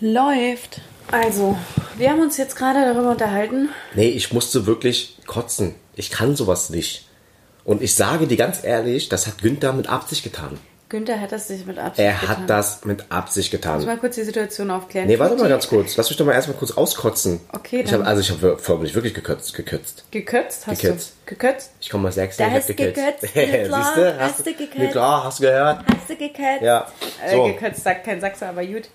Läuft. Also, wir haben uns jetzt gerade darüber unterhalten. Nee, ich musste wirklich kotzen. Ich kann sowas nicht. Und ich sage dir ganz ehrlich, das hat Günther mit Absicht getan. Günther hat das sich mit Absicht Er getan. hat das mit Absicht Muss getan. mal kurz die Situation aufklären. Nee, warte mal ganz kurz. Lass mich doch mal erstmal kurz auskotzen. Okay, Ich dann- hab, also ich habe förmlich wirklich gekürzt. gekürzt. Gekötzt hast Gekötzt. du? Gekötzt? Ich komme mal sechs. Da ich hab hast du gekürzt, Siehst klar, du? hast du gekürzt. Nee, klar, hast du gehört? Hast du gekötzt? Ja. Äh, So, gekötzt sagt kein Sachse, aber gut.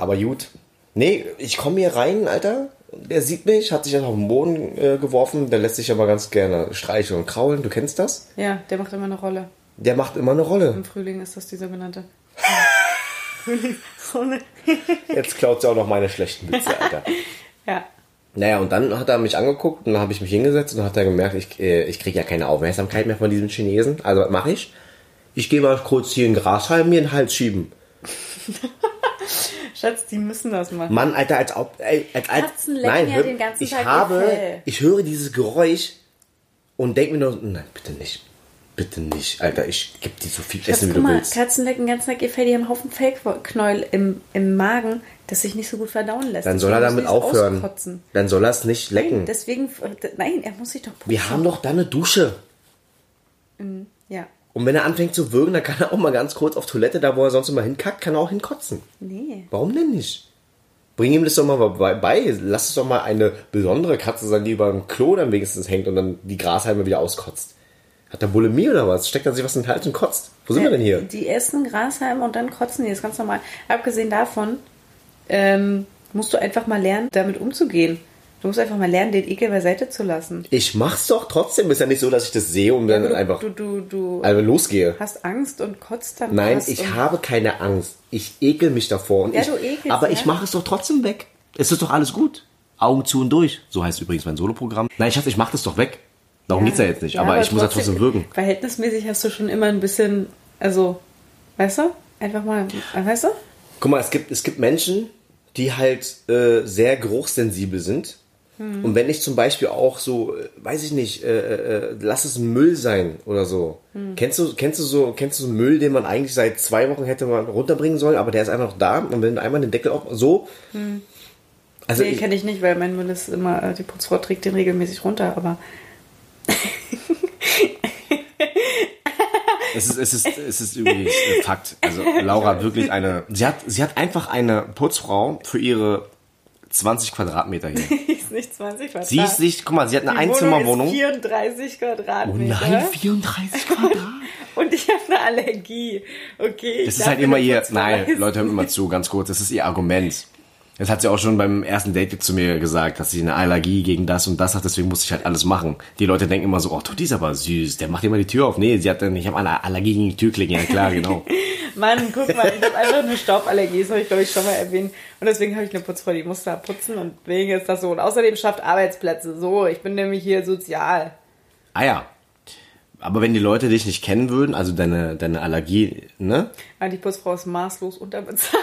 Aber gut. Nee, ich komme hier rein, Alter. Der sieht mich, hat sich dann auf den Boden äh, geworfen. Der lässt sich aber ganz gerne streicheln und kraulen. Du kennst das? Ja, der macht immer eine Rolle. Der macht immer eine Rolle. Im Frühling ist das die sogenannte. Frühlingsrolle. Jetzt klaut sie auch noch meine schlechten Witze, Alter. ja. Naja, und dann hat er mich angeguckt und dann habe ich mich hingesetzt und dann hat er gemerkt, ich, äh, ich kriege ja keine Aufmerksamkeit mehr von diesem Chinesen. Also was mache ich? Ich gehe mal kurz hier in Grashalm mir in den Hals schieben. Schatz, die müssen das machen. Mann, Alter, als ob... Als, als, Katzen lecken ja hör- den ganzen ich Tag habe, Fell. Ich höre dieses Geräusch und denke mir nur, nein, bitte nicht. Bitte nicht, Alter, ich gebe dir so viel Schatz, Essen, wie guck du mal, willst. Katzen lecken ganz Tag ihr Fell, die haben einen Haufen Fellknäuel im, im Magen, das sich nicht so gut verdauen lässt. Dann soll er damit aufhören. auskotzen. Dann soll er es nicht lecken. Nein, deswegen, nein, er muss sich doch putzen. Wir haben doch da eine Dusche. Ja. Und wenn er anfängt zu würgen, dann kann er auch mal ganz kurz auf Toilette, da wo er sonst immer hinkackt, kann er auch hinkotzen. Nee. Warum denn nicht? Bring ihm das doch mal bei, bei. Lass es doch mal eine besondere Katze sein, die über dem Klo dann wenigstens hängt und dann die Grashalme wieder auskotzt. Hat der Bulimie oder was? Steckt er sich was in den Hals und kotzt? Wo sind wir denn hier? Die essen Grashalme und dann kotzen die, das ist ganz normal. Abgesehen davon ähm, musst du einfach mal lernen, damit umzugehen. Du musst einfach mal lernen, den Ekel beiseite zu lassen. Ich mach's doch trotzdem. Ist ja nicht so, dass ich das sehe und dann du, einfach du, du, du einfach losgehe. hast Angst und kotzt dann Nein, ich habe keine Angst. Ich ekel mich davor. Und Ja, ich, du ekelst, aber ja. ich mache es doch trotzdem weg. Es ist doch alles gut. Augen zu und durch. So heißt übrigens mein Soloprogramm. Nein, Schatz, ich mache das doch weg. Darum geht's ja jetzt nicht. aber, ich muss ja trotzdem wirken. Verhältnismäßig hast du schon immer ein bisschen, also, weißt du? Einfach mal, weißt du? Guck mal, es gibt, es gibt Menschen, die halt äh, sehr geruchssensibel sind. Hm. Und wenn ich zum Beispiel auch so, äh, weiß ich nicht, äh, äh, lass es Müll sein oder so. Hm. Kennst du, kennst du so, kennst du so Müll, den man eigentlich seit zwei Wochen hätte man runterbringen sollen, aber der ist einfach noch da und wenn du einmal den Deckel auf, so. Also Nee, kenne ich nicht, weil mein Müll ist immer, äh, die Putzfrau trägt den regelmäßig runter, aber es ist, es ist, es ist übrigens äh, Fakt. Also Laura hat wirklich eine, sie hat, sie hat einfach eine Putzfrau für ihre 20 Quadratmeter hier. die ist nicht 20 Quadrat. Sie ist sich, guck mal, sie hat eine Die Wohnung Einzimmerwohnung. Ist 34 Oh Quadratmeter. nein, 34 Quadrat. Und ich habe eine Allergie. Okay. ich Das ist halt immer ihr, nein. Leute, hört mir mal zu, ganz kurz, das ist ihr Argument. Das hat sie auch schon beim ersten Date zu mir gesagt, dass sie eine Allergie gegen das und das hat, deswegen muss ich halt alles machen. Die Leute denken immer so, oh, Tutti ist aber süß, der macht immer die Tür auf. Nee, sie hat dann, ich habe eine Allergie gegen die Türklinge, ja klar, genau. Mann, guck mal, ich habe einfach eine Stauballergie, das habe ich glaube ich schon mal erwähnt. Und deswegen habe ich eine Putzfrau, die muss da putzen und wegen ist das so. Und außerdem schafft Arbeitsplätze. So, ich bin nämlich hier sozial. Ah ja. Aber wenn die Leute dich nicht kennen würden, also deine, deine Allergie, ne? Aber die Putzfrau ist maßlos unterbezahlt.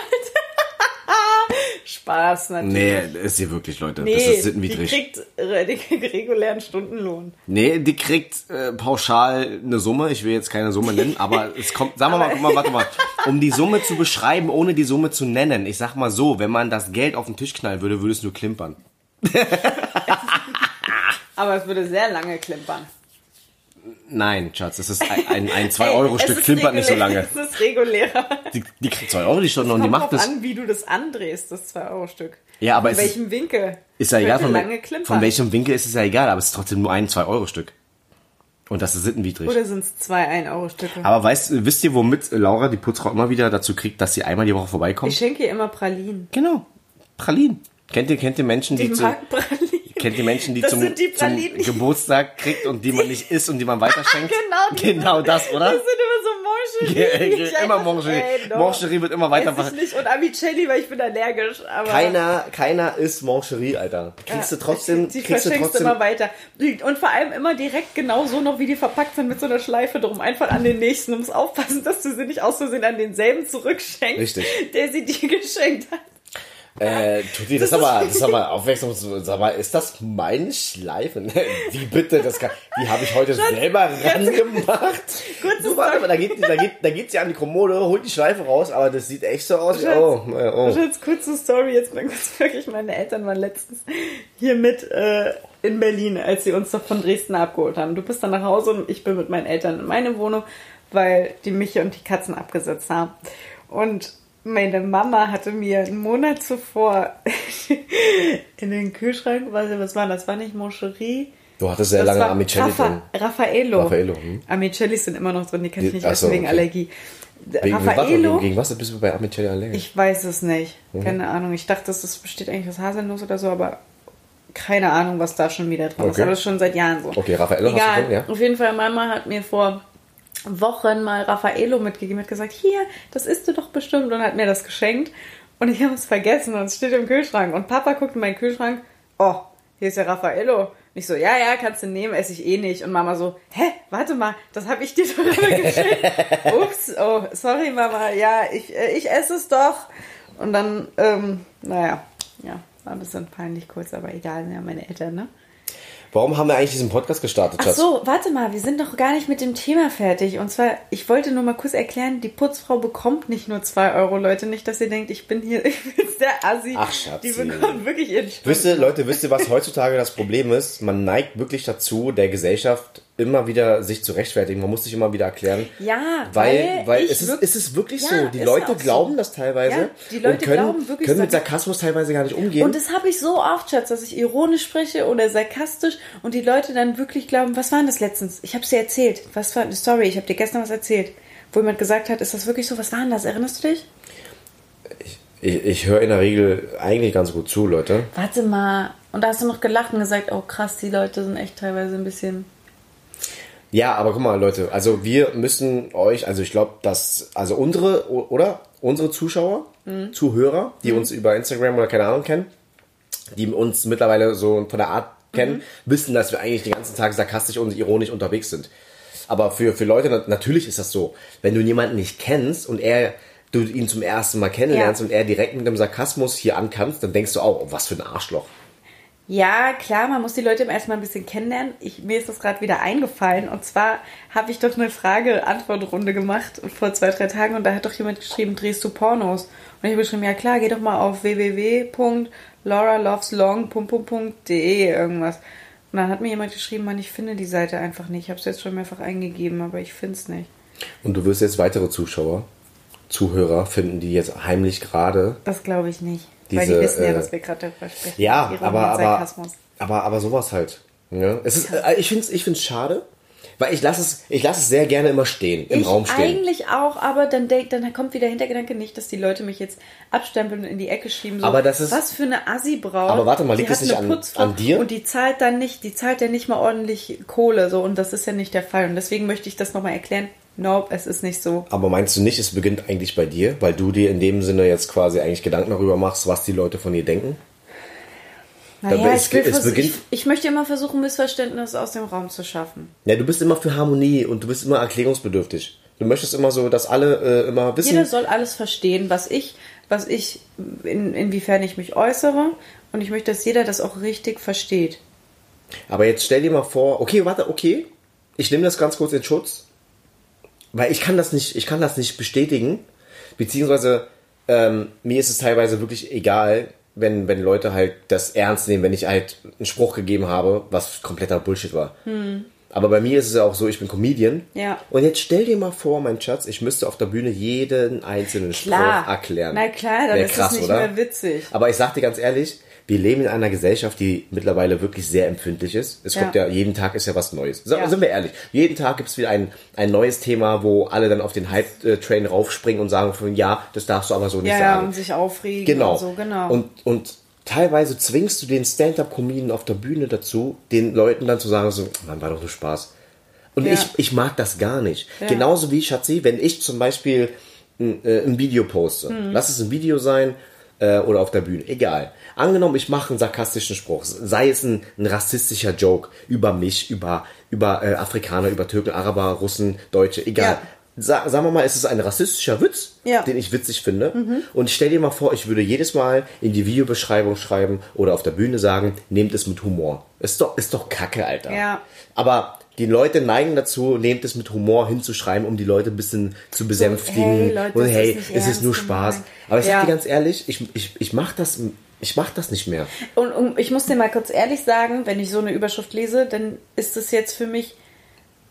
Spaß natürlich. Nee, ist sie wirklich, Leute. Nee, das ist die sittenwidrig. kriegt, äh, die kriegt regulären Stundenlohn. Nee, die kriegt äh, pauschal eine Summe. Ich will jetzt keine Summe nennen, aber es kommt, sagen wir mal, guck mal, warte mal. Um die Summe zu beschreiben, ohne die Summe zu nennen. Ich sag mal so, wenn man das Geld auf den Tisch knallen würde, würde es nur klimpern. Aber es würde sehr lange klimpern. Nein, Schatz, das ist ein, ein, ein Ey, 2-Euro-Stück es ist klimpert nicht so lange. Es ist regulärer. Die, die kriegt 2 Euro die Stunde und die macht das. an, wie du das andrehst, das 2-Euro-Stück. Ja, aber In es ist- welchem Winkel? Ist ja egal, von, von welchem Winkel ist es ja egal, aber es ist trotzdem nur ein 2-Euro-Stück. Und das ist sittenwidrig. Oder sind es zwei 1-Euro-Stücke? Aber weißt, wisst ihr, womit Laura, die Putzfrau, immer wieder dazu kriegt, dass sie einmal die Woche vorbeikommt? Ich schenke ihr immer Pralinen. Genau. Pralinen. Kennt ihr, kennt ihr Menschen, die, Die zu, mag Pralinen. Kennt ihr Menschen, die zum, die zum. Geburtstag kriegt und die man nicht isst und die man weiterschenkt? Genau, die- Genau das, oder? Das sind immer so Moncherie. die immer Moncherie. Ey, no. Moncherie wird immer weiter Ess ich nicht. Und Amicelli, weil ich bin allergisch. Aber Keiner, keiner isst Moncherie, Alter. Kriegst du trotzdem, Die kriegst du verschenkst trotzdem, immer weiter. Und vor allem immer direkt genauso noch, wie die verpackt sind, mit so einer Schleife drum. Einfach an den nächsten. Du musst aufpassen, dass du sie nicht aus Versehen an denselben zurückschenkst, Richtig. der sie dir geschenkt hat. Äh, Tutti, das ist aber, das ist aber aufmerksam. Sag mal, ist das meine Schleife? Wie bitte? Das kann, die habe ich heute selber rangemacht. Du, warte mal, da geht, da geht, da geht sie an die Kommode, holt die Schleife raus, aber das sieht echt so aus. Schatz, oh, oh. Schatz, kurze Story, jetzt mal kurz wirklich. Meine Eltern waren letztens hier mit, äh, in Berlin, als sie uns doch von Dresden abgeholt haben. Du bist dann nach Hause und ich bin mit meinen Eltern in meine Wohnung, weil die Michi und die Katzen abgesetzt haben. Und meine Mama hatte mir einen Monat zuvor in den Kühlschrank, was war das? War nicht Moncherie? Du hattest sehr das lange Amicelli Raffa drin. Raffaello. Raffaello hm. Amicellis sind immer noch drin, die kann ich nicht essen wegen okay. Allergie. Wegen, Raffaello, gegen was bist du bei Amicelli allergisch? Ich weiß es nicht. Mhm. Keine Ahnung. Ich dachte, das besteht eigentlich aus Haselnuss oder so, aber keine Ahnung, was da schon wieder drin okay. ist. Aber das ist schon seit Jahren so. Okay, Raffaello Egal. hast du drin, ja? Auf jeden Fall, Mama hat mir vor Wochen mal Raffaello mitgegeben, hat gesagt, hier, das isst du doch bestimmt und hat mir das geschenkt. Und ich habe es vergessen und es steht im Kühlschrank. Und Papa guckt in meinen Kühlschrank, oh, hier ist ja Raffaello. Und ich so, ja, ja, kannst du nehmen, esse ich eh nicht. Und Mama so, hä, warte mal, das habe ich dir doch geschenkt. Ups, oh, sorry Mama, ja, ich, äh, ich esse es doch. Und dann, ähm, naja, ja, war ein bisschen peinlich kurz, aber egal, ja, meine Eltern, ne? Warum haben wir eigentlich diesen Podcast gestartet, Schatz? Ach so, warte mal, wir sind doch gar nicht mit dem Thema fertig. Und zwar, ich wollte nur mal kurz erklären, die Putzfrau bekommt nicht nur 2 Euro, Leute. Nicht, dass ihr denkt, ich bin hier, ich bin der Assi. Ach, Schatz. Die bekommt wirklich ihren Wisst ihr, Leute, wisst ihr, was heutzutage das Problem ist? Man neigt wirklich dazu, der Gesellschaft immer wieder sich zu rechtfertigen. Man muss sich immer wieder erklären. Ja, weil, weil, weil es, ist, es ist wirklich ja, so. Die Leute glauben so. das teilweise. Ja, die Leute und können, glauben wirklich können mit Sarkasmus teilweise gar nicht umgehen. Und das habe ich so oft, Schatz, dass ich ironisch spreche oder sarkastisch und die Leute dann wirklich glauben, was war denn das letztens? Ich habe es dir erzählt. Was war, sorry, ich habe dir gestern was erzählt. Wo jemand gesagt hat, ist das wirklich so? Was war denn das? Erinnerst du dich? Ich, ich, ich höre in der Regel eigentlich ganz gut zu, Leute. Warte mal. Und da hast du noch gelacht und gesagt, oh krass, die Leute sind echt teilweise ein bisschen ja, aber guck mal, Leute, also wir müssen euch, also ich glaube, dass, also unsere, oder? Unsere Zuschauer, mhm. Zuhörer, die mhm. uns über Instagram oder keine Ahnung kennen, die uns mittlerweile so von der Art kennen, mhm. wissen, dass wir eigentlich den ganzen Tag sarkastisch und ironisch unterwegs sind. Aber für, für Leute, natürlich ist das so. Wenn du jemanden nicht kennst und er, du ihn zum ersten Mal kennenlernst ja. und er direkt mit dem Sarkasmus hier ankannt, dann denkst du auch, oh, was für ein Arschloch. Ja, klar, man muss die Leute erstmal ein bisschen kennenlernen. Ich, mir ist das gerade wieder eingefallen. Und zwar habe ich doch eine Frage-Antwort-Runde gemacht vor zwei, drei Tagen und da hat doch jemand geschrieben, drehst du Pornos? Und ich habe geschrieben, ja klar, geh doch mal auf www.lauraloveslong.de irgendwas. Und dann hat mir jemand geschrieben, man, ich finde die Seite einfach nicht. Ich habe es jetzt schon mehrfach eingegeben, aber ich finde es nicht. Und du wirst jetzt weitere Zuschauer, Zuhörer finden, die jetzt heimlich gerade. Das glaube ich nicht. Diese, Weil die wissen ja, äh, dass wir gerade darüber sprechen. Ja, aber, aber, aber, aber sowas halt. Ne? Es ist, äh, ich finde es ich find's schade, weil ich lasse es, ich lasse es sehr gerne immer stehen, im ich Raum stehen. Eigentlich auch, aber dann, dann kommt wieder Hintergedanke nicht, dass die Leute mich jetzt abstempeln und in die Ecke schieben. So, aber das ist, was für eine Assi-Braut. Aber warte mal, liegt es nicht an, an, dir? Und die zahlt dann nicht, die zahlt ja nicht mal ordentlich Kohle, so, und das ist ja nicht der Fall. Und deswegen möchte ich das nochmal erklären. Nope, es ist nicht so. Aber meinst du nicht, es beginnt eigentlich bei dir, weil du dir in dem Sinne jetzt quasi eigentlich Gedanken darüber machst, was die Leute von dir denken? Naja, es, ich, es beginnt, ich, ich, möchte immer versuchen, Missverständnisse aus dem Raum zu schaffen. Ja, du bist immer für Harmonie und du bist immer erklärungsbedürftig. Du möchtest immer so, dass alle äh, immer wissen. Jeder soll alles verstehen, was ich, was ich, in, inwiefern ich mich äußere. Und ich möchte, dass jeder das auch richtig versteht. Aber jetzt stell dir mal vor, okay, warte, okay, ich nehme das ganz kurz in Schutz weil ich kann das nicht, ich kann das nicht bestätigen, beziehungsweise ähm, mir ist es teilweise wirklich egal, wenn, wenn Leute halt das ernst nehmen, wenn ich halt einen Spruch gegeben habe, was kompletter Bullshit war. Hm. Aber bei mir ist es ja auch so, ich bin Comedian. Ja. Und jetzt stell dir mal vor, mein Schatz, ich müsste auf der Bühne jeden einzelnen klar. Spruch erklären. Na klar, dann Wär ist krass, nicht oder? mehr witzig. Aber ich sag dir ganz ehrlich, wir leben in einer Gesellschaft, die mittlerweile wirklich sehr empfindlich ist. Es ja. kommt ja, jeden Tag ist ja was Neues. So, ja. Sind wir ehrlich, jeden Tag gibt es wieder ein, ein neues Thema, wo alle dann auf den Hype-Train raufspringen und sagen von, ja, das darfst du aber so nicht ja, sagen. Ja, und sich aufregen genau. und so, genau. Und, und teilweise zwingst du den Stand-Up-Comedian auf der Bühne dazu, den Leuten dann zu sagen, so, man war doch nur Spaß. Und ja. ich, ich mag das gar nicht. Genauso wie, Schatzi, wenn ich zum Beispiel ein, äh, ein Video poste, mhm. lass es ein Video sein äh, oder auf der Bühne, egal. Angenommen, ich mache einen sarkastischen Spruch, sei es ein, ein rassistischer Joke über mich, über, über äh, Afrikaner, über Türken, Araber, Russen, Deutsche, egal. Ja. sa sagen wir mal, es ist ein rassistischer Witz, Ja. Mhm. den ich witzig finde. Und stell dir mal vor, ich würde jedes Mal in die Videobeschreibung schreiben oder auf der Bühne sagen, nehmt es mit Humor. Ist doch, ist doch Kacke, Alter. Ja. Aber die Leute neigen dazu, nehmt es mit Humor hinzuschreiben, um die Leute ein bisschen zu besänftigen. hey, Leute, und das hey, ist es ist nur Spaß. gemeint. Aber ich Ja. sag dir ganz ehrlich, ich, ich, ich mach das, ich mach das nicht mehr. Und, und ich muss dir mal kurz ehrlich sagen, wenn ich so eine Überschrift lese, dann ist es jetzt für mich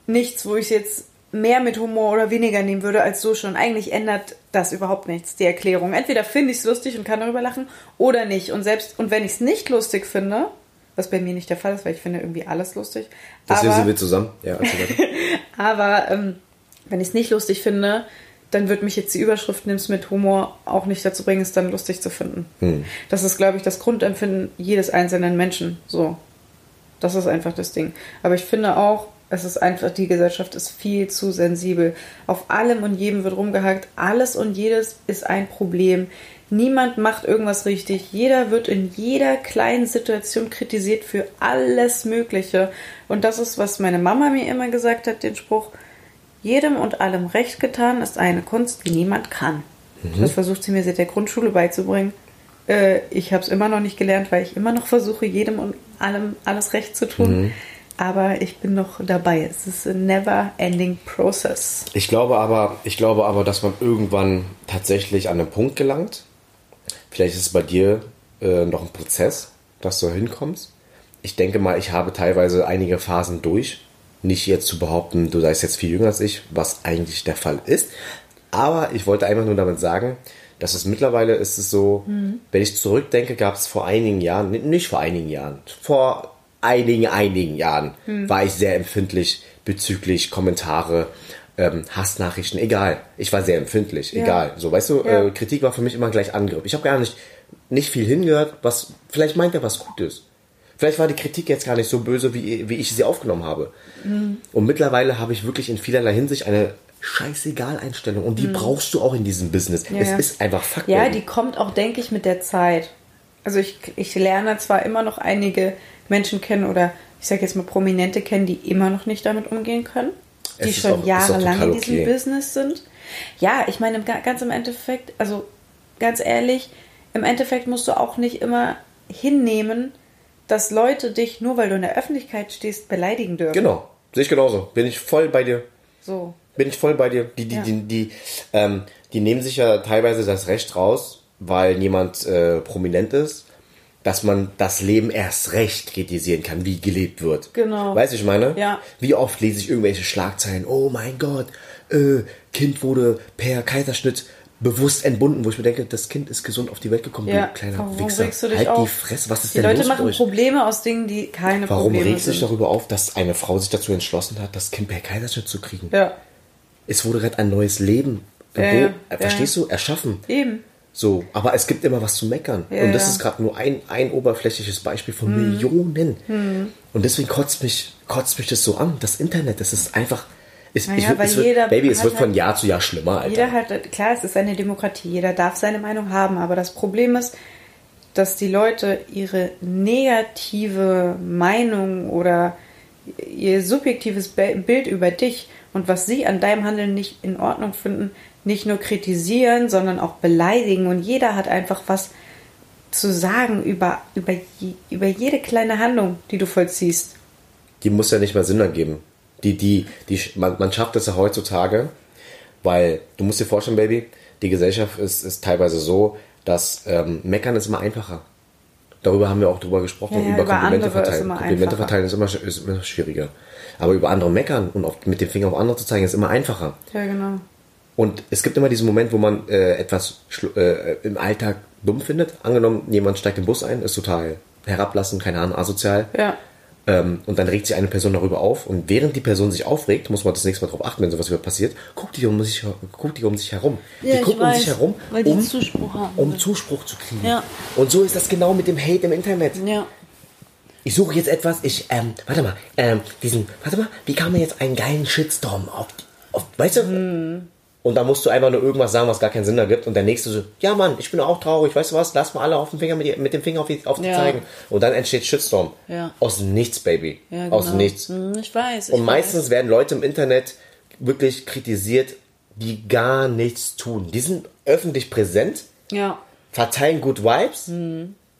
nichts, wo ich es jetzt mehr mit Humor oder weniger nehmen würde als so schon. Eigentlich ändert das überhaupt nichts, die Erklärung. Entweder finde ich es lustig und kann darüber lachen oder nicht. Und selbst, und wenn ich es nicht lustig finde, was bei mir nicht der Fall ist, weil ich finde irgendwie alles lustig. Deswegen aber, sind wir zusammen. Ja, weiter. aber ähm, wenn ich es nicht lustig finde, dann wird mich jetzt die Überschrift nimmst mit Humor auch nicht dazu bringen, es dann lustig zu finden. Das ist, glaube ich, das Grundempfinden jedes einzelnen Menschen. So. Das ist einfach das Ding. Aber ich finde auch, es ist einfach, die Gesellschaft ist viel zu sensibel. Auf allem und jedem wird rumgehackt. Alles und jedes ist ein Problem. Niemand macht irgendwas richtig. Jeder wird in jeder kleinen Situation kritisiert für alles Mögliche. Und das ist, was meine Mama mir immer gesagt hat, den Spruch, jedem und allem Recht getan ist eine Kunst, die niemand kann. Das versucht sie mir seit der Grundschule beizubringen. Äh, ich habe es immer noch nicht gelernt, weil ich immer noch versuche, jedem und allem alles Recht zu tun. Aber ich bin noch dabei. Es ist a never ending process. Ich glaube aber, ich glaube aber, dass man irgendwann tatsächlich an einen Punkt gelangt. Vielleicht ist es bei dir äh, noch ein Prozess, dass du hinkommst. Ich denke mal, ich habe teilweise einige Phasen durch. Nicht jetzt zu behaupten, du seist jetzt viel jünger als ich, was eigentlich der Fall ist. Aber ich wollte einfach nur damit sagen, dass es mittlerweile ist es so, wenn ich zurückdenke, gab es vor einigen Jahren, nicht vor einigen Jahren, vor einigen, einigen Jahren war ich sehr empfindlich bezüglich Kommentare, ähm, Hassnachrichten, egal. Ich war sehr empfindlich, Ja. egal. So, weißt du, Ja. äh, Kritik war für mich immer gleich Angriff. Ich habe gar nicht, nicht viel hingehört, was, vielleicht meint er was Gutes. Vielleicht war die Kritik jetzt gar nicht so böse, wie, wie ich sie aufgenommen habe. Mhm. Und mittlerweile habe ich wirklich in vielerlei Hinsicht eine scheißegal Einstellung. Und die brauchst du auch in diesem Business. Mhm. Ja, es ist einfach Fakt. Ja, die kommt auch, denke ich, mit der Zeit. Also ich, ich lerne zwar immer noch einige Menschen kennen oder ich sage jetzt mal Prominente kennen, die immer noch nicht damit umgehen können, die Es schon auch- jahrelang in diesem okay. Business sind. Ja, ich meine, ganz im Endeffekt, also ganz ehrlich, im Endeffekt musst du auch nicht immer hinnehmen, dass Leute dich, nur weil du in der Öffentlichkeit stehst, beleidigen dürfen. Genau, sehe ich genauso. Bin ich voll bei dir. So. Bin ich voll bei dir. Die, die, Ja. die, die, ähm, die nehmen sich ja teilweise das Recht raus, weil jemand äh, prominent ist, dass man das Leben erst recht kritisieren kann, wie gelebt wird. Genau. Weißt du, ich meine? Ja. Wie oft lese ich irgendwelche Schlagzeilen, oh mein Gott, äh, Kind wurde per Kaiserschnitt bewusst entbunden, wo ich mir denke, das Kind ist gesund auf die Welt gekommen, Ja, du kleiner warum Wichser. regst du dich halt die auf? Fresse, was ist Die denn Leute los machen euch? Probleme aus Dingen, die keine Warum Probleme regst du dich sind. darüber auf, dass eine Frau sich dazu entschlossen hat, das Kind per Kaiserschnitt zu kriegen? Ja, Es wurde gerade ein neues Leben, ja, äh, verstehst du, erschaffen. eben. So, aber es gibt immer was zu meckern. Ja, und das ja. Ist gerade nur ein, ein oberflächliches Beispiel von Millionen. Und deswegen kotzt mich, kotzt mich das so an. Das Internet, das ist einfach. Es, Naja, ich es wird, Baby, es wird von halt- Jahr zu Jahr schlimmer, Alter. Jeder hat, klar, es ist eine Demokratie, jeder darf seine Meinung haben, aber das Problem ist, dass die Leute ihre negative Meinung oder ihr subjektives Bild über dich und was sie an deinem Handeln nicht in Ordnung finden, nicht nur kritisieren, sondern auch beleidigen. Und jeder hat einfach was zu sagen über, über, über jede kleine Handlung, die du vollziehst. die muss ja nicht mehr Sinn ergeben. Die, die, die, man, man schafft es ja heutzutage, weil du musst dir vorstellen, Baby, die Gesellschaft ist, ist teilweise so, dass ähm, Meckern ist immer einfacher. Darüber haben wir auch drüber gesprochen. Ja, ja, über, über Komplimente verteilen. Komplimente einfacher. verteilen ist immer, ist immer schwieriger. Aber über andere meckern und auf, mit dem Finger auf andere zu zeigen, ist immer einfacher. Ja, genau. Und es gibt immer diesen Moment, wo man äh, etwas äh, im Alltag dumm findet. Angenommen, jemand steigt im Bus ein, ist total herablassend, keine Ahnung, asozial. Ja. Ähm, und dann regt sich eine Person darüber auf. Und während die Person sich aufregt, muss man das nächste Mal darauf achten, wenn sowas wieder passiert, guckt die um sich, guckt die um sich herum. Ja, die guckt um sich herum, weil die um, Zuspruch haben. um Zuspruch zu kriegen. Ja. Und so ist das genau mit dem Hate im Internet. Ja. Ich suche jetzt etwas, ich, ähm, warte mal, ähm, diesen, warte mal, wie kann man jetzt einen geilen Shitstorm auf, auf weißt du? Hm. Und dann musst du einfach nur irgendwas sagen, was gar keinen Sinn ergibt. Und der nächste so, ja Mann, ich bin auch traurig, weißt du was, lass mal alle auf den Finger mit, die- mit dem Finger auf die, auf die Ja. zeigen. Und dann entsteht Shitstorm. Ja. Aus nichts, Baby. Ja, Aus genau. dem nichts. Hm, Ich weiß. Ich Und meistens weiß. werden Leute im Internet wirklich kritisiert die gar nichts tun. Die sind öffentlich präsent, verteilen Good Vibes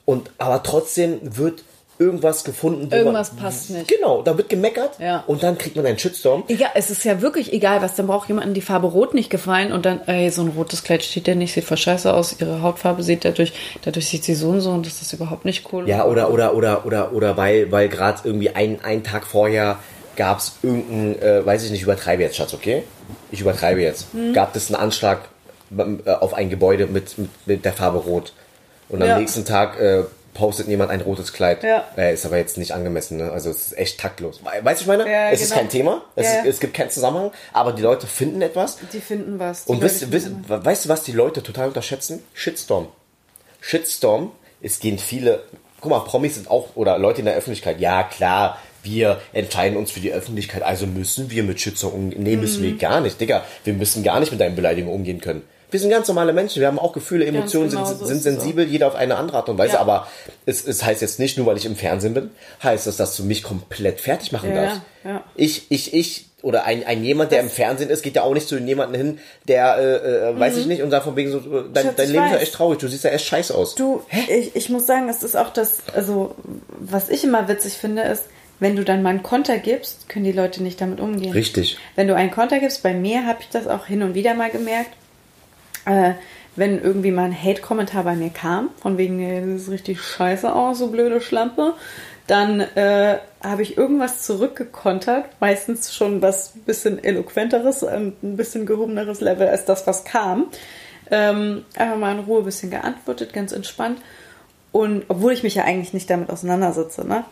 und aber trotzdem wird irgendwas gefunden. Irgendwas man, passt nicht. Genau, da wird gemeckert Ja. und dann kriegt man einen Shitstorm. Egal, es ist ja wirklich egal, was. Dann braucht jemandem die Farbe Rot nicht gefallen und dann, ey, so ein rotes Kleid steht ja nicht, sieht voll scheiße aus. Ihre Hautfarbe sieht dadurch, dadurch sieht sie so und so und das ist überhaupt nicht cool. Ja, oder, oder, oder, oder, oder weil, weil gerade irgendwie ein, einen Tag vorher gab es irgendeinen, äh, weiß ich nicht, übertreibe jetzt, Schatz, okay? Ich übertreibe jetzt. Mhm. Gab es einen Anschlag äh, auf ein Gebäude mit, mit, mit der Farbe Rot. Und am Ja. nächsten Tag äh, postet jemand ein rotes Kleid. Ja. Äh, ist aber jetzt nicht angemessen, ne? Also es ist echt taktlos. We- Weißt du, ich meine? Ja, es ist genau. kein Thema, es, Ja, ist, es gibt keinen Zusammenhang, aber die Leute finden etwas. Die finden was. Die Und wisst, wisst, weißt du, was die Leute total unterschätzen? Shitstorm. Shitstorm, es gehen viele, guck mal, Promis sind auch, oder Leute in der Öffentlichkeit, ja klar, wir entscheiden uns für die Öffentlichkeit, also müssen wir mit Shitstorm umgehen. Nee, müssen Mhm. wir gar nicht, Digga. Wir müssen gar nicht mit deinen Beleidigungen umgehen können. Wir sind ganz normale Menschen, wir haben auch Gefühle, Emotionen, genau, sind, so sind ist sensibel, jeder auf eine andere Art und Weise, Ja. aber es, es heißt jetzt nicht, nur weil ich im Fernsehen bin, heißt das, dass du mich komplett fertig machen Ja, darfst. ja. Ich, ich, ich, oder ein, ein jemand, der im Fernsehen ist, geht ja auch nicht zu jemandem hin, der, äh, äh, weiß ich nicht, und sagt von wegen so, äh, dein, dein Leben ist ja weiß. echt traurig, du siehst ja echt scheiße aus. Du, ich, ich muss sagen, es ist auch das, also was ich immer witzig finde, ist, wenn du dann mal einen Konter gibst, können die Leute nicht damit umgehen. Richtig. Wenn du einen Konter gibst, bei mir habe ich das auch hin und wieder mal gemerkt, äh, wenn irgendwie mal ein Hate-Kommentar bei mir kam, von wegen, ey, das ist richtig scheiße aus, so blöde Schlampe, dann äh, habe ich irgendwas zurückgekontert, meistens schon was bisschen eloquenteres, ähm, ein bisschen gehobeneres Level als das, was kam. Ähm, einfach mal in Ruhe ein bisschen geantwortet, ganz entspannt. Und obwohl ich mich ja eigentlich nicht damit auseinandersetze, ne?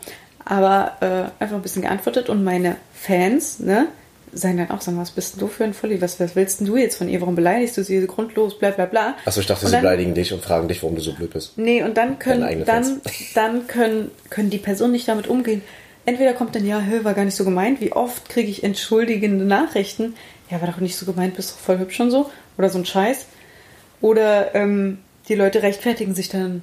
Aber äh, einfach ein bisschen geantwortet und meine Fans, ne, sagen dann auch, sagen, was bist denn du für ein Volli? Was, was willst denn du jetzt von ihr? Warum beleidigst du sie grundlos? Bla bla bla. Achso, ich dachte, Und sie dann- beleidigen dich und fragen dich, warum du so blöd bist. Nee, und dann können, dann, dann können, können die Personen nicht damit umgehen. Entweder kommt dann, ja, hö, war gar nicht so gemeint. Wie oft kriege ich entschuldigende Nachrichten? Ja, war doch nicht so gemeint, bist doch voll hübsch und so. Oder so ein Scheiß. Oder ähm, die Leute rechtfertigen sich dann,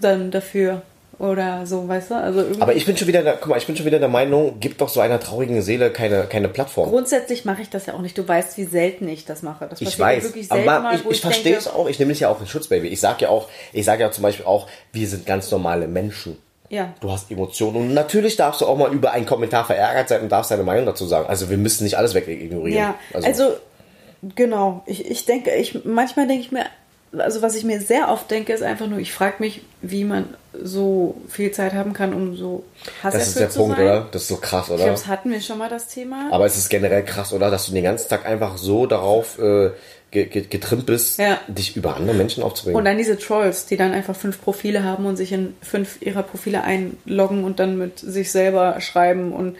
dann dafür. Oder so, weißt du? Also. Aber ich bin schon wieder, der, guck mal, ich bin schon wieder der Meinung, gib doch so einer traurigen Seele keine, keine Plattform. Grundsätzlich mache ich das ja auch nicht. Du weißt, wie selten ich das mache. Das Ich weiß, wirklich aber mal, ich, wo ich verstehe es auch. Ich nehme es ja auch in Schutz, Baby. Ich sage ja auch, ich sage ja zum Beispiel auch, wir sind ganz normale Menschen. Ja. Du hast Emotionen und natürlich darfst du auch mal über einen Kommentar verärgert sein und darfst deine Meinung dazu sagen. Also wir müssen nicht alles wegignorieren. Ja, also, genau. Ich, ich denke, ich manchmal denke ich mir, also was ich mir sehr oft denke, ist einfach nur, ich frage mich, wie man so viel Zeit haben kann, um so das ist der Punkt, sein. oder? Das ist so krass, Ich oder? glaube, das hatten wir schon mal das Thema. Aber es ist generell krass, oder? Dass du den ganzen Tag einfach so darauf äh, ge- ge- getrimmt bist, Ja. dich über andere Menschen aufzubringen. und dann diese Trolls, die dann einfach fünf Profile haben und sich in fünf ihrer Profile einloggen und dann mit sich selber schreiben und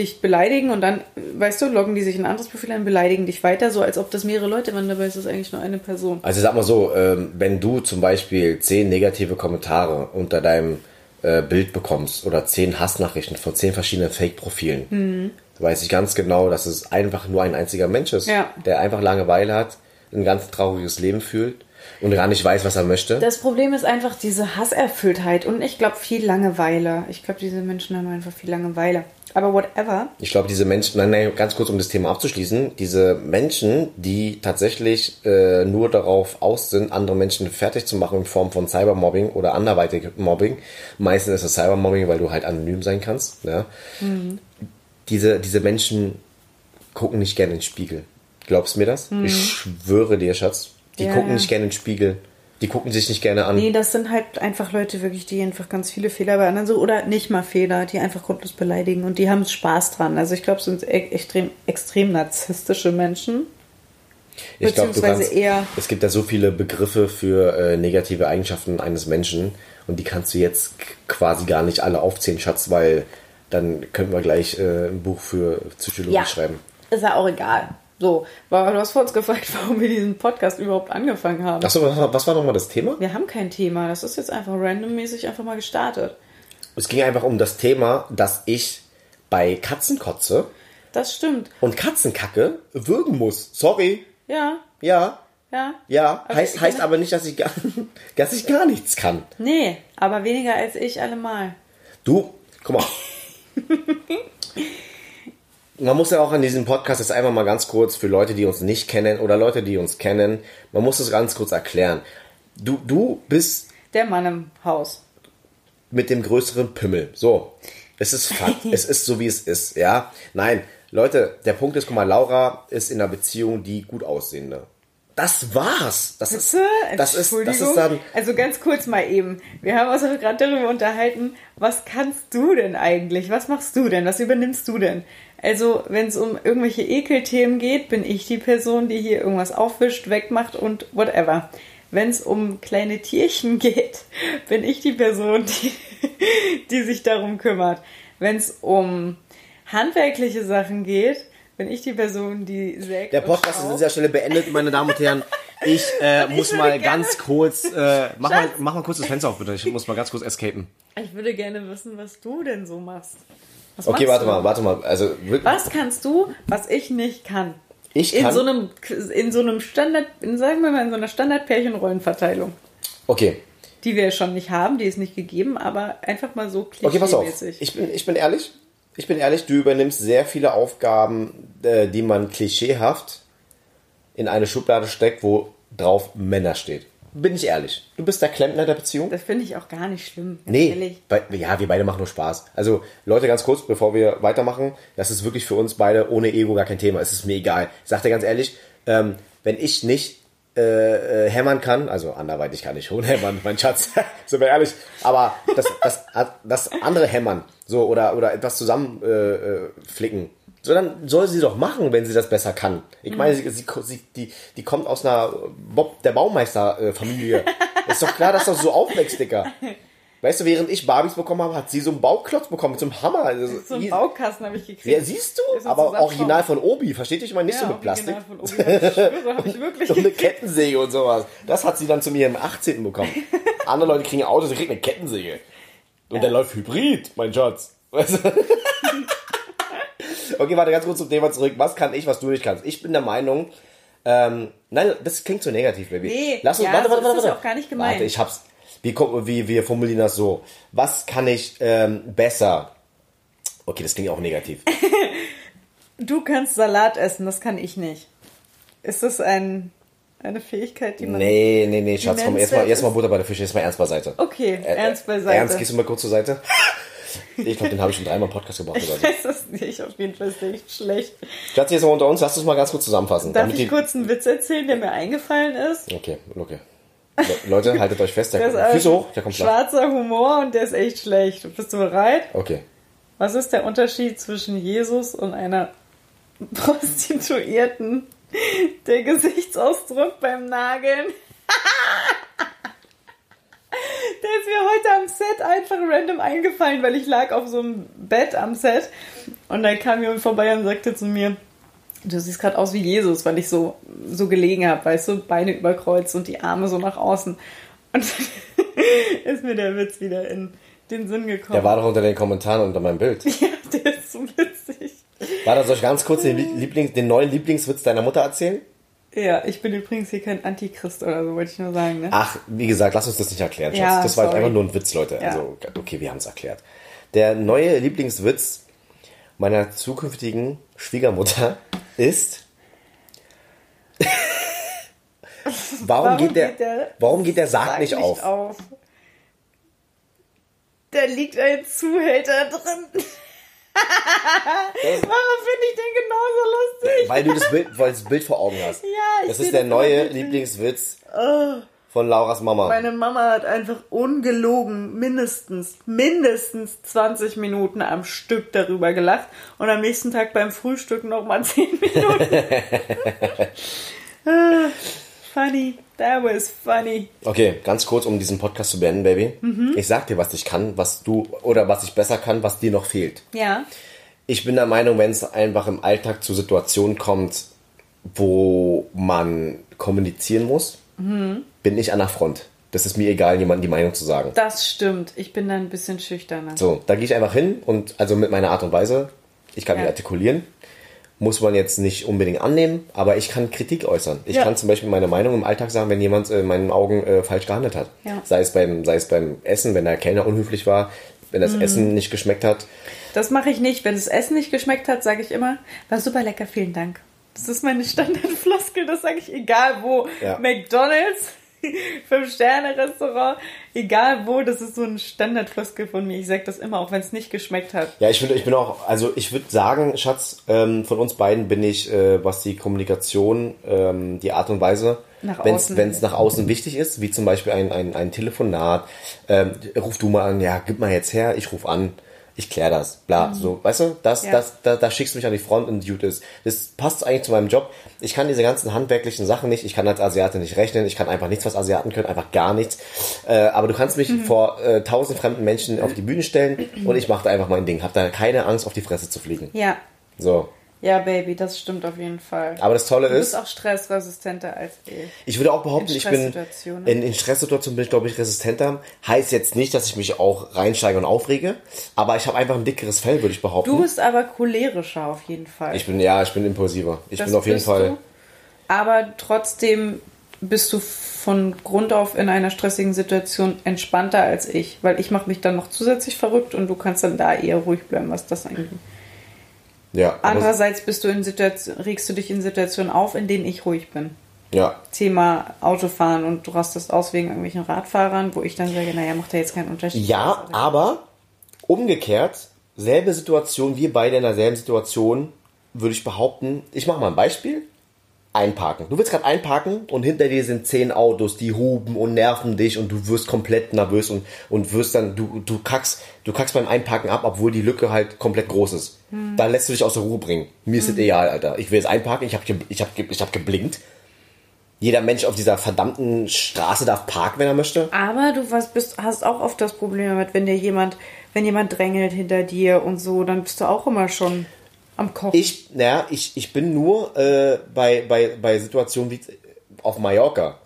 dich beleidigen und dann, weißt du, loggen die sich in ein anderes Profil ein, beleidigen dich weiter, so als ob das mehrere Leute waren, dabei ist es eigentlich nur eine Person. Also sag mal so, ähm, wenn du zum Beispiel zehn negative Kommentare unter deinem äh, Bild bekommst oder zehn Hassnachrichten von zehn verschiedenen Fake-Profilen, Mhm. weiß ich ganz genau, dass es einfach nur ein einziger Mensch ist, Ja. der einfach Langeweile hat, ein ganz trauriges Leben fühlt und gar nicht weiß, was er möchte. Das Problem ist einfach diese Hasserfülltheit und ich glaube viel Langeweile. Ich glaube, diese Menschen haben einfach viel Langeweile. Aber whatever. Ich glaube, diese Menschen, nein, nein, ganz kurz, um das Thema abzuschließen, diese Menschen, die tatsächlich äh, nur darauf aus sind, andere Menschen fertig zu machen in Form von Cybermobbing oder anderweitig Mobbing, meistens ist es Cybermobbing, weil du halt anonym sein kannst, ja? diese, diese Menschen gucken nicht gerne in den Spiegel. Glaubst du mir das? Ich schwöre dir, Schatz, die Ja, gucken ja. nicht gerne in den Spiegel. Die gucken sich nicht gerne an. Nee, das sind halt einfach Leute wirklich, die einfach ganz viele Fehler bei anderen so oder nicht mal Fehler, die einfach grundlos beleidigen und die haben Spaß dran. Also ich glaube, es sind e- extrem, extrem narzisstische Menschen. Ich glaube, du Beziehungsweise kannst, eher- es gibt ja so viele Begriffe für äh, negative Eigenschaften eines Menschen und die kannst du jetzt quasi gar nicht alle aufzählen, Schatz, weil dann könnten wir gleich äh, ein Buch für Psychologie schreiben. Ist ja auch egal. So, aber du hast vor uns gefragt, warum wir diesen Podcast überhaupt angefangen haben. Achso, was, war- was war nochmal das Thema? Wir haben kein Thema. Das ist jetzt einfach randommäßig einfach mal gestartet. Es ging einfach um das Thema, dass ich bei Katzenkotze Das stimmt. und Katzenkacke würgen muss. Sorry. Ja, Ja, ja. ja. Okay, heißt, heißt aber nicht, dass ich, gar, dass ich gar nichts kann. Nee, aber weniger als ich allemal. Du, guck mal. man muss ja auch an diesem Podcast jetzt einmal mal ganz kurz für Leute, die uns nicht kennen oder Leute, die uns kennen, man muss es ganz kurz erklären. Du, du bist Der Mann im Haus. mit dem größeren Pimmel. So. Es ist Fakt. es ist so, wie es ist, ja. Nein, Leute, der Punkt ist, guck mal, Laura ist in einer Beziehung die gut aussehende. Das war's. Das ist, das ist, das ist dann, Also ganz kurz mal eben. Wir haben uns auch gerade darüber unterhalten, was kannst du denn eigentlich? Was machst du denn? Was übernimmst du denn? Also, wenn es um irgendwelche Ekelthemen geht, bin ich die Person, die hier irgendwas aufwischt, wegmacht und whatever. Wenn es um kleine Tierchen geht, bin ich die Person, die, die sich darum kümmert. Wenn es um handwerkliche Sachen geht, bin ich die Person, die sägt. Der Podcast ist an dieser Stelle beendet, meine Damen und Herren. Ich äh, muss würde mal gerne- ganz kurz, äh, mach, mal, mach mal kurz das Fenster auf, bitte. Ich muss mal ganz kurz escapen. Ich würde gerne wissen, was du denn so machst. Was Okay, machst warte du? mal, warte mal. Also, Was kannst du, was ich nicht kann? ich In kann. so einem, in so einem Standard, in, sagen wir mal, in so einer Standard-Pärchen-Rollenverteilung. okay, Die wir schon nicht haben, die ist nicht gegeben, aber einfach mal so okay, pass auf. Ich bin, ich bin ehrlich. Ich bin ehrlich, du übernimmst sehr viele Aufgaben, äh, die man klischeehaft in eine Schublade steckt, wo drauf Männer steht. Bin ich ehrlich. Du bist der Klempner der Beziehung? Das finde ich auch gar nicht schlimm. Nee, bei, ja, wir beide machen nur Spaß. Also, Leute, ganz kurz, bevor wir weitermachen, das ist wirklich für uns beide ohne Ego gar kein Thema. Es ist mir egal. Ich sag dir ganz ehrlich, ähm, wenn ich nicht äh, äh, hämmern kann, also anderweitig kann ich schon hämmern, mein Schatz, sind wir ehrlich, aber das, das, das andere hämmern, so, oder, oder etwas zusammen äh, äh, flicken, so, dann soll sie doch machen, wenn sie das besser kann. Ich meine, sie, sie, die, die kommt aus einer Bob, der Baumeister-Familie. ist doch klar, dass das so aufwächst, Dicker. Weißt du, während ich Barbies bekommen habe, hat sie so einen Bauklotz bekommen mit so einem Hammer. Also, So einen. Baukasten habe ich gekriegt. ja, siehst du? Aber original von Obi, versteht ich mal nicht Ja, so mit Plastik. original von Obi, ich schwöre, habe ich wirklich So eine. Kettensäge und sowas. Das hat sie dann zu mir im 18. bekommen. Andere Leute kriegen ein Auto, sie kriegen eine Kettensäge. Und der läuft Hybrid, mein Schatz. Weißt du? okay, warte, ganz kurz zum Thema zurück. Was kann ich, was du nicht kannst? Ich bin der Meinung, ähm, nein, das klingt so negativ, Baby. Nee, Lass uns, ja, warte, so warte, warte, das warte. auch gar nicht gemeint. Warte, ich hab's. Wir, gucken, wie, wir formulieren das so. Was kann ich ähm, besser? Okay, das klingt auch negativ. Du kannst Salat essen, das kann ich nicht. Ist das ein, eine Fähigkeit, die man. Nee, nee, nee, Schatz, komm, erstmal erst? Butter bei der Fische, erstmal ernst beiseite. Okay, Äh, ernst beiseite. Ernst, gehst du mal kurz zur Seite? Ich glaube, den habe ich schon dreimal im Podcast gebracht Ich weiß es nicht, auf jeden Fall ist der echt schlecht. Schatz, jetzt mal unter uns, lass uns mal ganz kurz zusammenfassen. Darf damit ich die- kurz einen Witz erzählen, der mir eingefallen ist? Okay, okay. Le- Leute, haltet euch fest, der kommt, Füße hoch, der kommt schwarzer Humor und der ist echt schlecht. Bist du bereit? Okay. Was ist der Unterschied zwischen Jesus und einer Prostituierten? Der Gesichtsausdruck beim Nageln. Der ist mir heute am Set einfach random eingefallen, weil ich lag auf so einem Bett am Set und dann kam jemand vorbei und sagte zu mir, du siehst gerade aus wie Jesus, weil ich so, so gelegen habe, weißt du, Beine überkreuzt und die Arme so nach außen. Und dann ist mir der Witz wieder in den Sinn gekommen. Der war doch unter den Kommentaren unter meinem Bild. Ja, der ist so witzig. Warte, soll ich ganz kurz den, Lieblings-, den neuen Lieblingswitz deiner Mutter erzählen? Ja, ich bin übrigens hier kein Antichrist oder so, wollte ich nur sagen, ne? Ach, wie gesagt, lass uns das nicht erklären, Schatz. Ja, das war sorry. einfach nur ein Witz, Leute. Ja. Also, okay, wir haben es erklärt. Der neue Lieblingswitz meiner zukünftigen Schwiegermutter ist. warum, geht, der, warum geht der Sarg Sarg nicht auf? Da liegt ein Zuhälter drin. Warum finde ich den genauso lustig? Weil du das Bild, weil das Bild vor Augen hast. Ja, ich Das ist der das neue Lieblingswitz Oh, von Lauras Mama. meine Mama hat einfach ungelogen mindestens, mindestens 20 Minuten am Stück darüber gelacht und am nächsten Tag beim Frühstück nochmal 10 Minuten. Ah, funny, that was funny. Okay, ganz kurz, um diesen Podcast zu beenden, Baby. Mhm. Ich sag dir, was ich kann, was du, oder was ich besser kann, was dir noch fehlt. Ja. Ich bin der Meinung, wenn es einfach im Alltag zu Situationen kommt, wo man kommunizieren muss, Mhm. bin ich an der Front. Das ist mir egal, jemandem die Meinung zu sagen. Das stimmt. Ich bin da ein bisschen schüchterner. So, da gehe ich einfach hin und also mit meiner Art und Weise, ich kann Ja. mich artikulieren. Muss man jetzt nicht unbedingt annehmen, aber ich kann Kritik äußern. Ich Ja. kann zum Beispiel meine Meinung im Alltag sagen, wenn jemand äh, in meinen Augen äh, falsch gehandelt hat. Ja. Sei, es beim, sei es beim Essen, wenn der Kellner unhöflich war. Wenn das Essen nicht geschmeckt hat. Das mache ich nicht. Wenn das Essen nicht geschmeckt hat, sage ich immer, war super lecker, vielen Dank. Das ist meine Standardfloskel, das sage ich egal wo. Ja. McDonalds, Fünf-Sterne-Restaurant, egal wo, das ist so ein Standardfloskel von mir. Ich sage das immer, auch wenn es nicht geschmeckt hat. Ja, ich finde, ich bin auch, also ich würde sagen, Schatz, ähm, von uns beiden bin ich, äh, was die Kommunikation, ähm, die Art und Weise, wenn es nach außen wichtig ist, wie zum Beispiel ein, ein, ein Telefonat, ähm, ruf du mal an, ja, gib mal jetzt her, ich ruf an, ich klär das, bla, so, weißt du, das, Mhm. Ja. das, da, da schickst du mich an die Front und gut ist. Das passt eigentlich zu meinem Job. Ich kann diese ganzen handwerklichen Sachen nicht, ich kann als Asiate nicht rechnen, ich kann einfach nichts, was Asiaten können, einfach gar nichts. Äh, aber du kannst mich Mhm. vor äh, tausend fremden Menschen auf die Bühne stellen und ich mache da einfach mein Ding. Hab da keine Angst, auf die Fresse zu fliegen. Ja, So. Ja, Baby, das stimmt auf jeden Fall. Aber das Tolle du bist ist, auch stressresistenter als ich. ich würde auch behaupten, ich bin Stresssituationen. in, in Stresssituationen bin ich, glaube ich, resistenter. Heißt jetzt nicht, dass ich mich auch reinsteige und aufrege, aber ich habe einfach ein dickeres Fell, würde ich behaupten. Du bist aber cholerischer auf jeden Fall. ich bin, ja, ich bin impulsiver. Ich Das bin auf jeden bist Fall. Du, aber trotzdem bist du von Grund auf in einer stressigen Situation entspannter als ich, weil ich mache mich dann noch zusätzlich verrückt und du kannst dann da eher ruhig bleiben, was das angeht. Ja, Andererseits bist du in Situation, regst du dich in Situationen auf, in denen ich ruhig bin. ja, Thema Autofahren und du rastest aus wegen irgendwelchen Radfahrern, wo ich dann sage, naja, macht ja jetzt keinen Unterschied. ja, aber umgekehrt, selbe Situation, wir beide in derselben Situation, würde ich behaupten. Ich mache mal ein Beispiel. Einparken. Du willst gerade einparken und hinter dir sind zehn Autos, die huben und nerven dich und du wirst komplett nervös und, und wirst dann, du, du kackst, du kackst beim Einparken ab, obwohl die Lücke halt komplett groß ist. Da lässt du dich aus der Ruhe bringen. Mir ist das egal, Alter. Ich will jetzt einparken, ich habe ich hab, ich hab geblinkt. Jeder Mensch auf dieser verdammten Straße darf parken, wenn er möchte. Aber du was bist, hast auch oft das Problem damit, wenn dir jemand, wenn jemand drängelt hinter dir und so, dann bist du auch immer schon am Kochen. Ich, naja, ich, ich bin nur äh, bei, bei, bei Situationen wie auf Mallorca.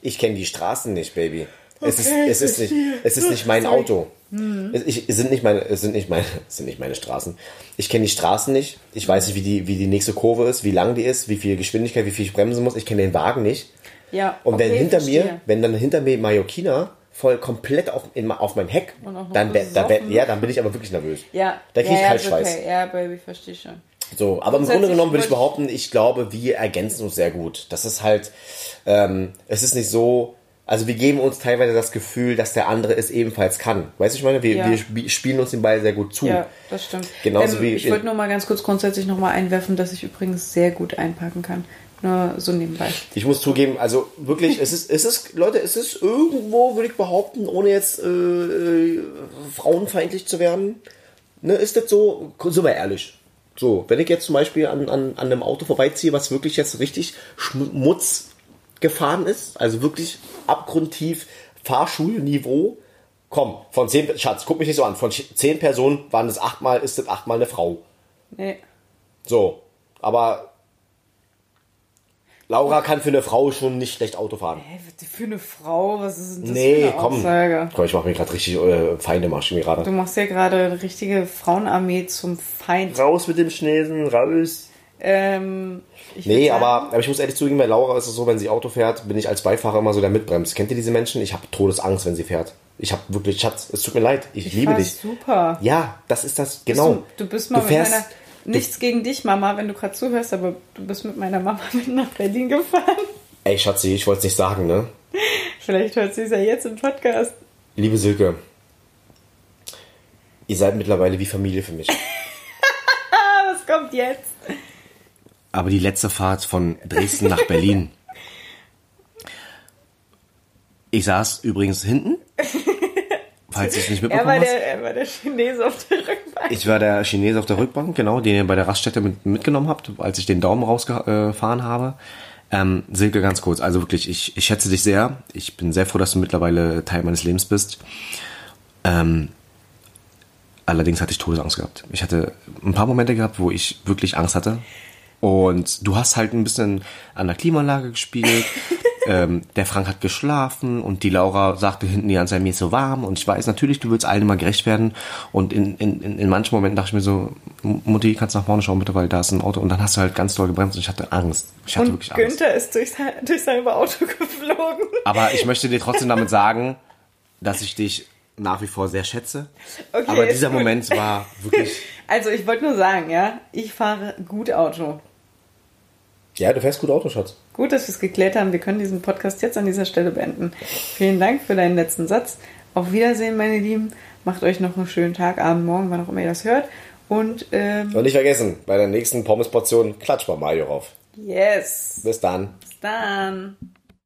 Ich kenne die Straßen nicht, Baby. Es, Okay, ist, es, ist nicht, es ist nicht mein. Auto. Es, ich, es, sind nicht meine, es, sind nicht meine, es sind nicht meine Straßen. Ich kenne die Straßen nicht. Ich weiß nicht, wie die, wie die nächste Kurve ist, wie lang die ist, wie viel Geschwindigkeit, wie viel ich bremsen muss. Ich kenne den Wagen nicht. ja, Und wenn okay, hinter mir, wenn dann hinter mir Mallorquiner voll komplett auf, in, auf meinem Heck, dann, wär- da wär, ja, dann bin ich aber wirklich nervös. ja, Da krieg ja, ich ja, Kaltschweiß. Okay. Ja, Baby, verstehe schon. So, aber im Grunde genommen würde ich behaupten, ich glaube, wir ergänzen uns sehr gut. Das ist halt, ähm, es ist nicht so, also wir geben uns teilweise das Gefühl, dass der andere es ebenfalls kann. Weißt du, ich meine, wir, Ja. wir sp- spielen uns den Ball sehr gut zu. Ja, das stimmt. Genauso ähm, wie ich wollte nur mal ganz kurz grundsätzlich noch mal einwerfen, dass ich übrigens sehr gut einpacken kann. Nur so nebenbei. Ich muss zugeben, also wirklich, es ist, es ist, Leute, es ist irgendwo, würde ich behaupten, ohne jetzt äh, äh, frauenfeindlich zu werden, ne, ist das so, sind wir ehrlich. So, wenn ich jetzt zum Beispiel an, an, an einem Auto vorbeiziehe, was wirklich jetzt richtig Schmutz gefahren ist, also wirklich abgrundtief Fahrschulniveau, komm, von zehn, Schatz, guck mich nicht so an, von zehn Personen waren es achtmal, ist das achtmal eine Frau. Nee. So, aber Laura kann für eine Frau schon nicht schlecht Auto fahren. Hä, für eine Frau, was ist denn das für Nee, eine komm. Aussage? Komm, ich mache mir gerade richtig äh, Feinde, mach ich mir Du gerade. machst ja gerade eine richtige Frauenarmee zum Feind. Raus mit dem Schnesen, raus. Ähm, ich Nee, aber, aber ich muss ehrlich zugeben, bei Laura ist es so, wenn sie Auto fährt, bin ich als Beifahrer immer so der Mitbremst. Kennt ihr diese Menschen? Ich habe Todesangst, wenn sie fährt. Ich habe wirklich, Schatz, es tut mir leid, ich, ich liebe dich. super. Ja, das ist das, genau. Du, du bist mal Du mit fährst- meiner. Nichts gegen dich, Mama, wenn du gerade zuhörst, aber du bist mit meiner Mama mit nach Berlin gefahren. Ey, Schatzi, ich wollte es nicht sagen, ne? Vielleicht hört sie es ja jetzt im Podcast. Liebe Silke, ihr seid mittlerweile wie Familie für mich. Was kommt jetzt? Aber die letzte Fahrt von Dresden nach Berlin. Ich saß übrigens hinten, falls ihr es nicht Er mitbekommen war, hast. der, er war der Chinese auf der Rückbank. Ich war der Chinese auf der Rückbank, genau, den ihr bei der Raststätte mit, mitgenommen habt, als ich den Daumen rausgefahren habe. Ähm, Silke, ganz kurz, also wirklich, ich, ich schätze dich sehr. Ich bin sehr froh, dass du mittlerweile Teil meines Lebens bist. Ähm, allerdings hatte ich Todesangst gehabt. Ich hatte ein paar Momente gehabt, wo ich wirklich Angst hatte. Und du hast halt ein bisschen an der Klimaanlage gespielt. ähm, der Frank hat geschlafen und die Laura sagte hinten die ganze Zeit, mir ist so warm. Und ich weiß natürlich, du willst allen immer gerecht werden. Und in, in, in manchen Momenten dachte ich mir so, Mutti, kannst nach vorne schauen bitte, weil da ist ein Auto. Und dann hast du halt ganz doll gebremst und ich hatte Angst. Ich hatte Und wirklich Angst. Günther ist durch sein, durch sein Auto geflogen. Aber ich möchte dir trotzdem damit sagen, dass ich dich nach wie vor sehr schätze. Okay, Aber dieser gut. Moment war wirklich. Also ich wollte nur sagen, ja, ich fahre gut Auto. Ja, du fährst gut Auto, Schatz. Gut, dass wir es geklärt haben. Wir können diesen Podcast jetzt an dieser Stelle beenden. Vielen Dank für deinen letzten Satz. Auf Wiedersehen, meine Lieben. Macht euch noch einen schönen Tag, Abend, Morgen, wann auch immer ihr das hört. Und ähm, Und nicht vergessen, bei der nächsten Pommesportion klatscht mal Mario rauf. yes. Bis dann. Bis dann.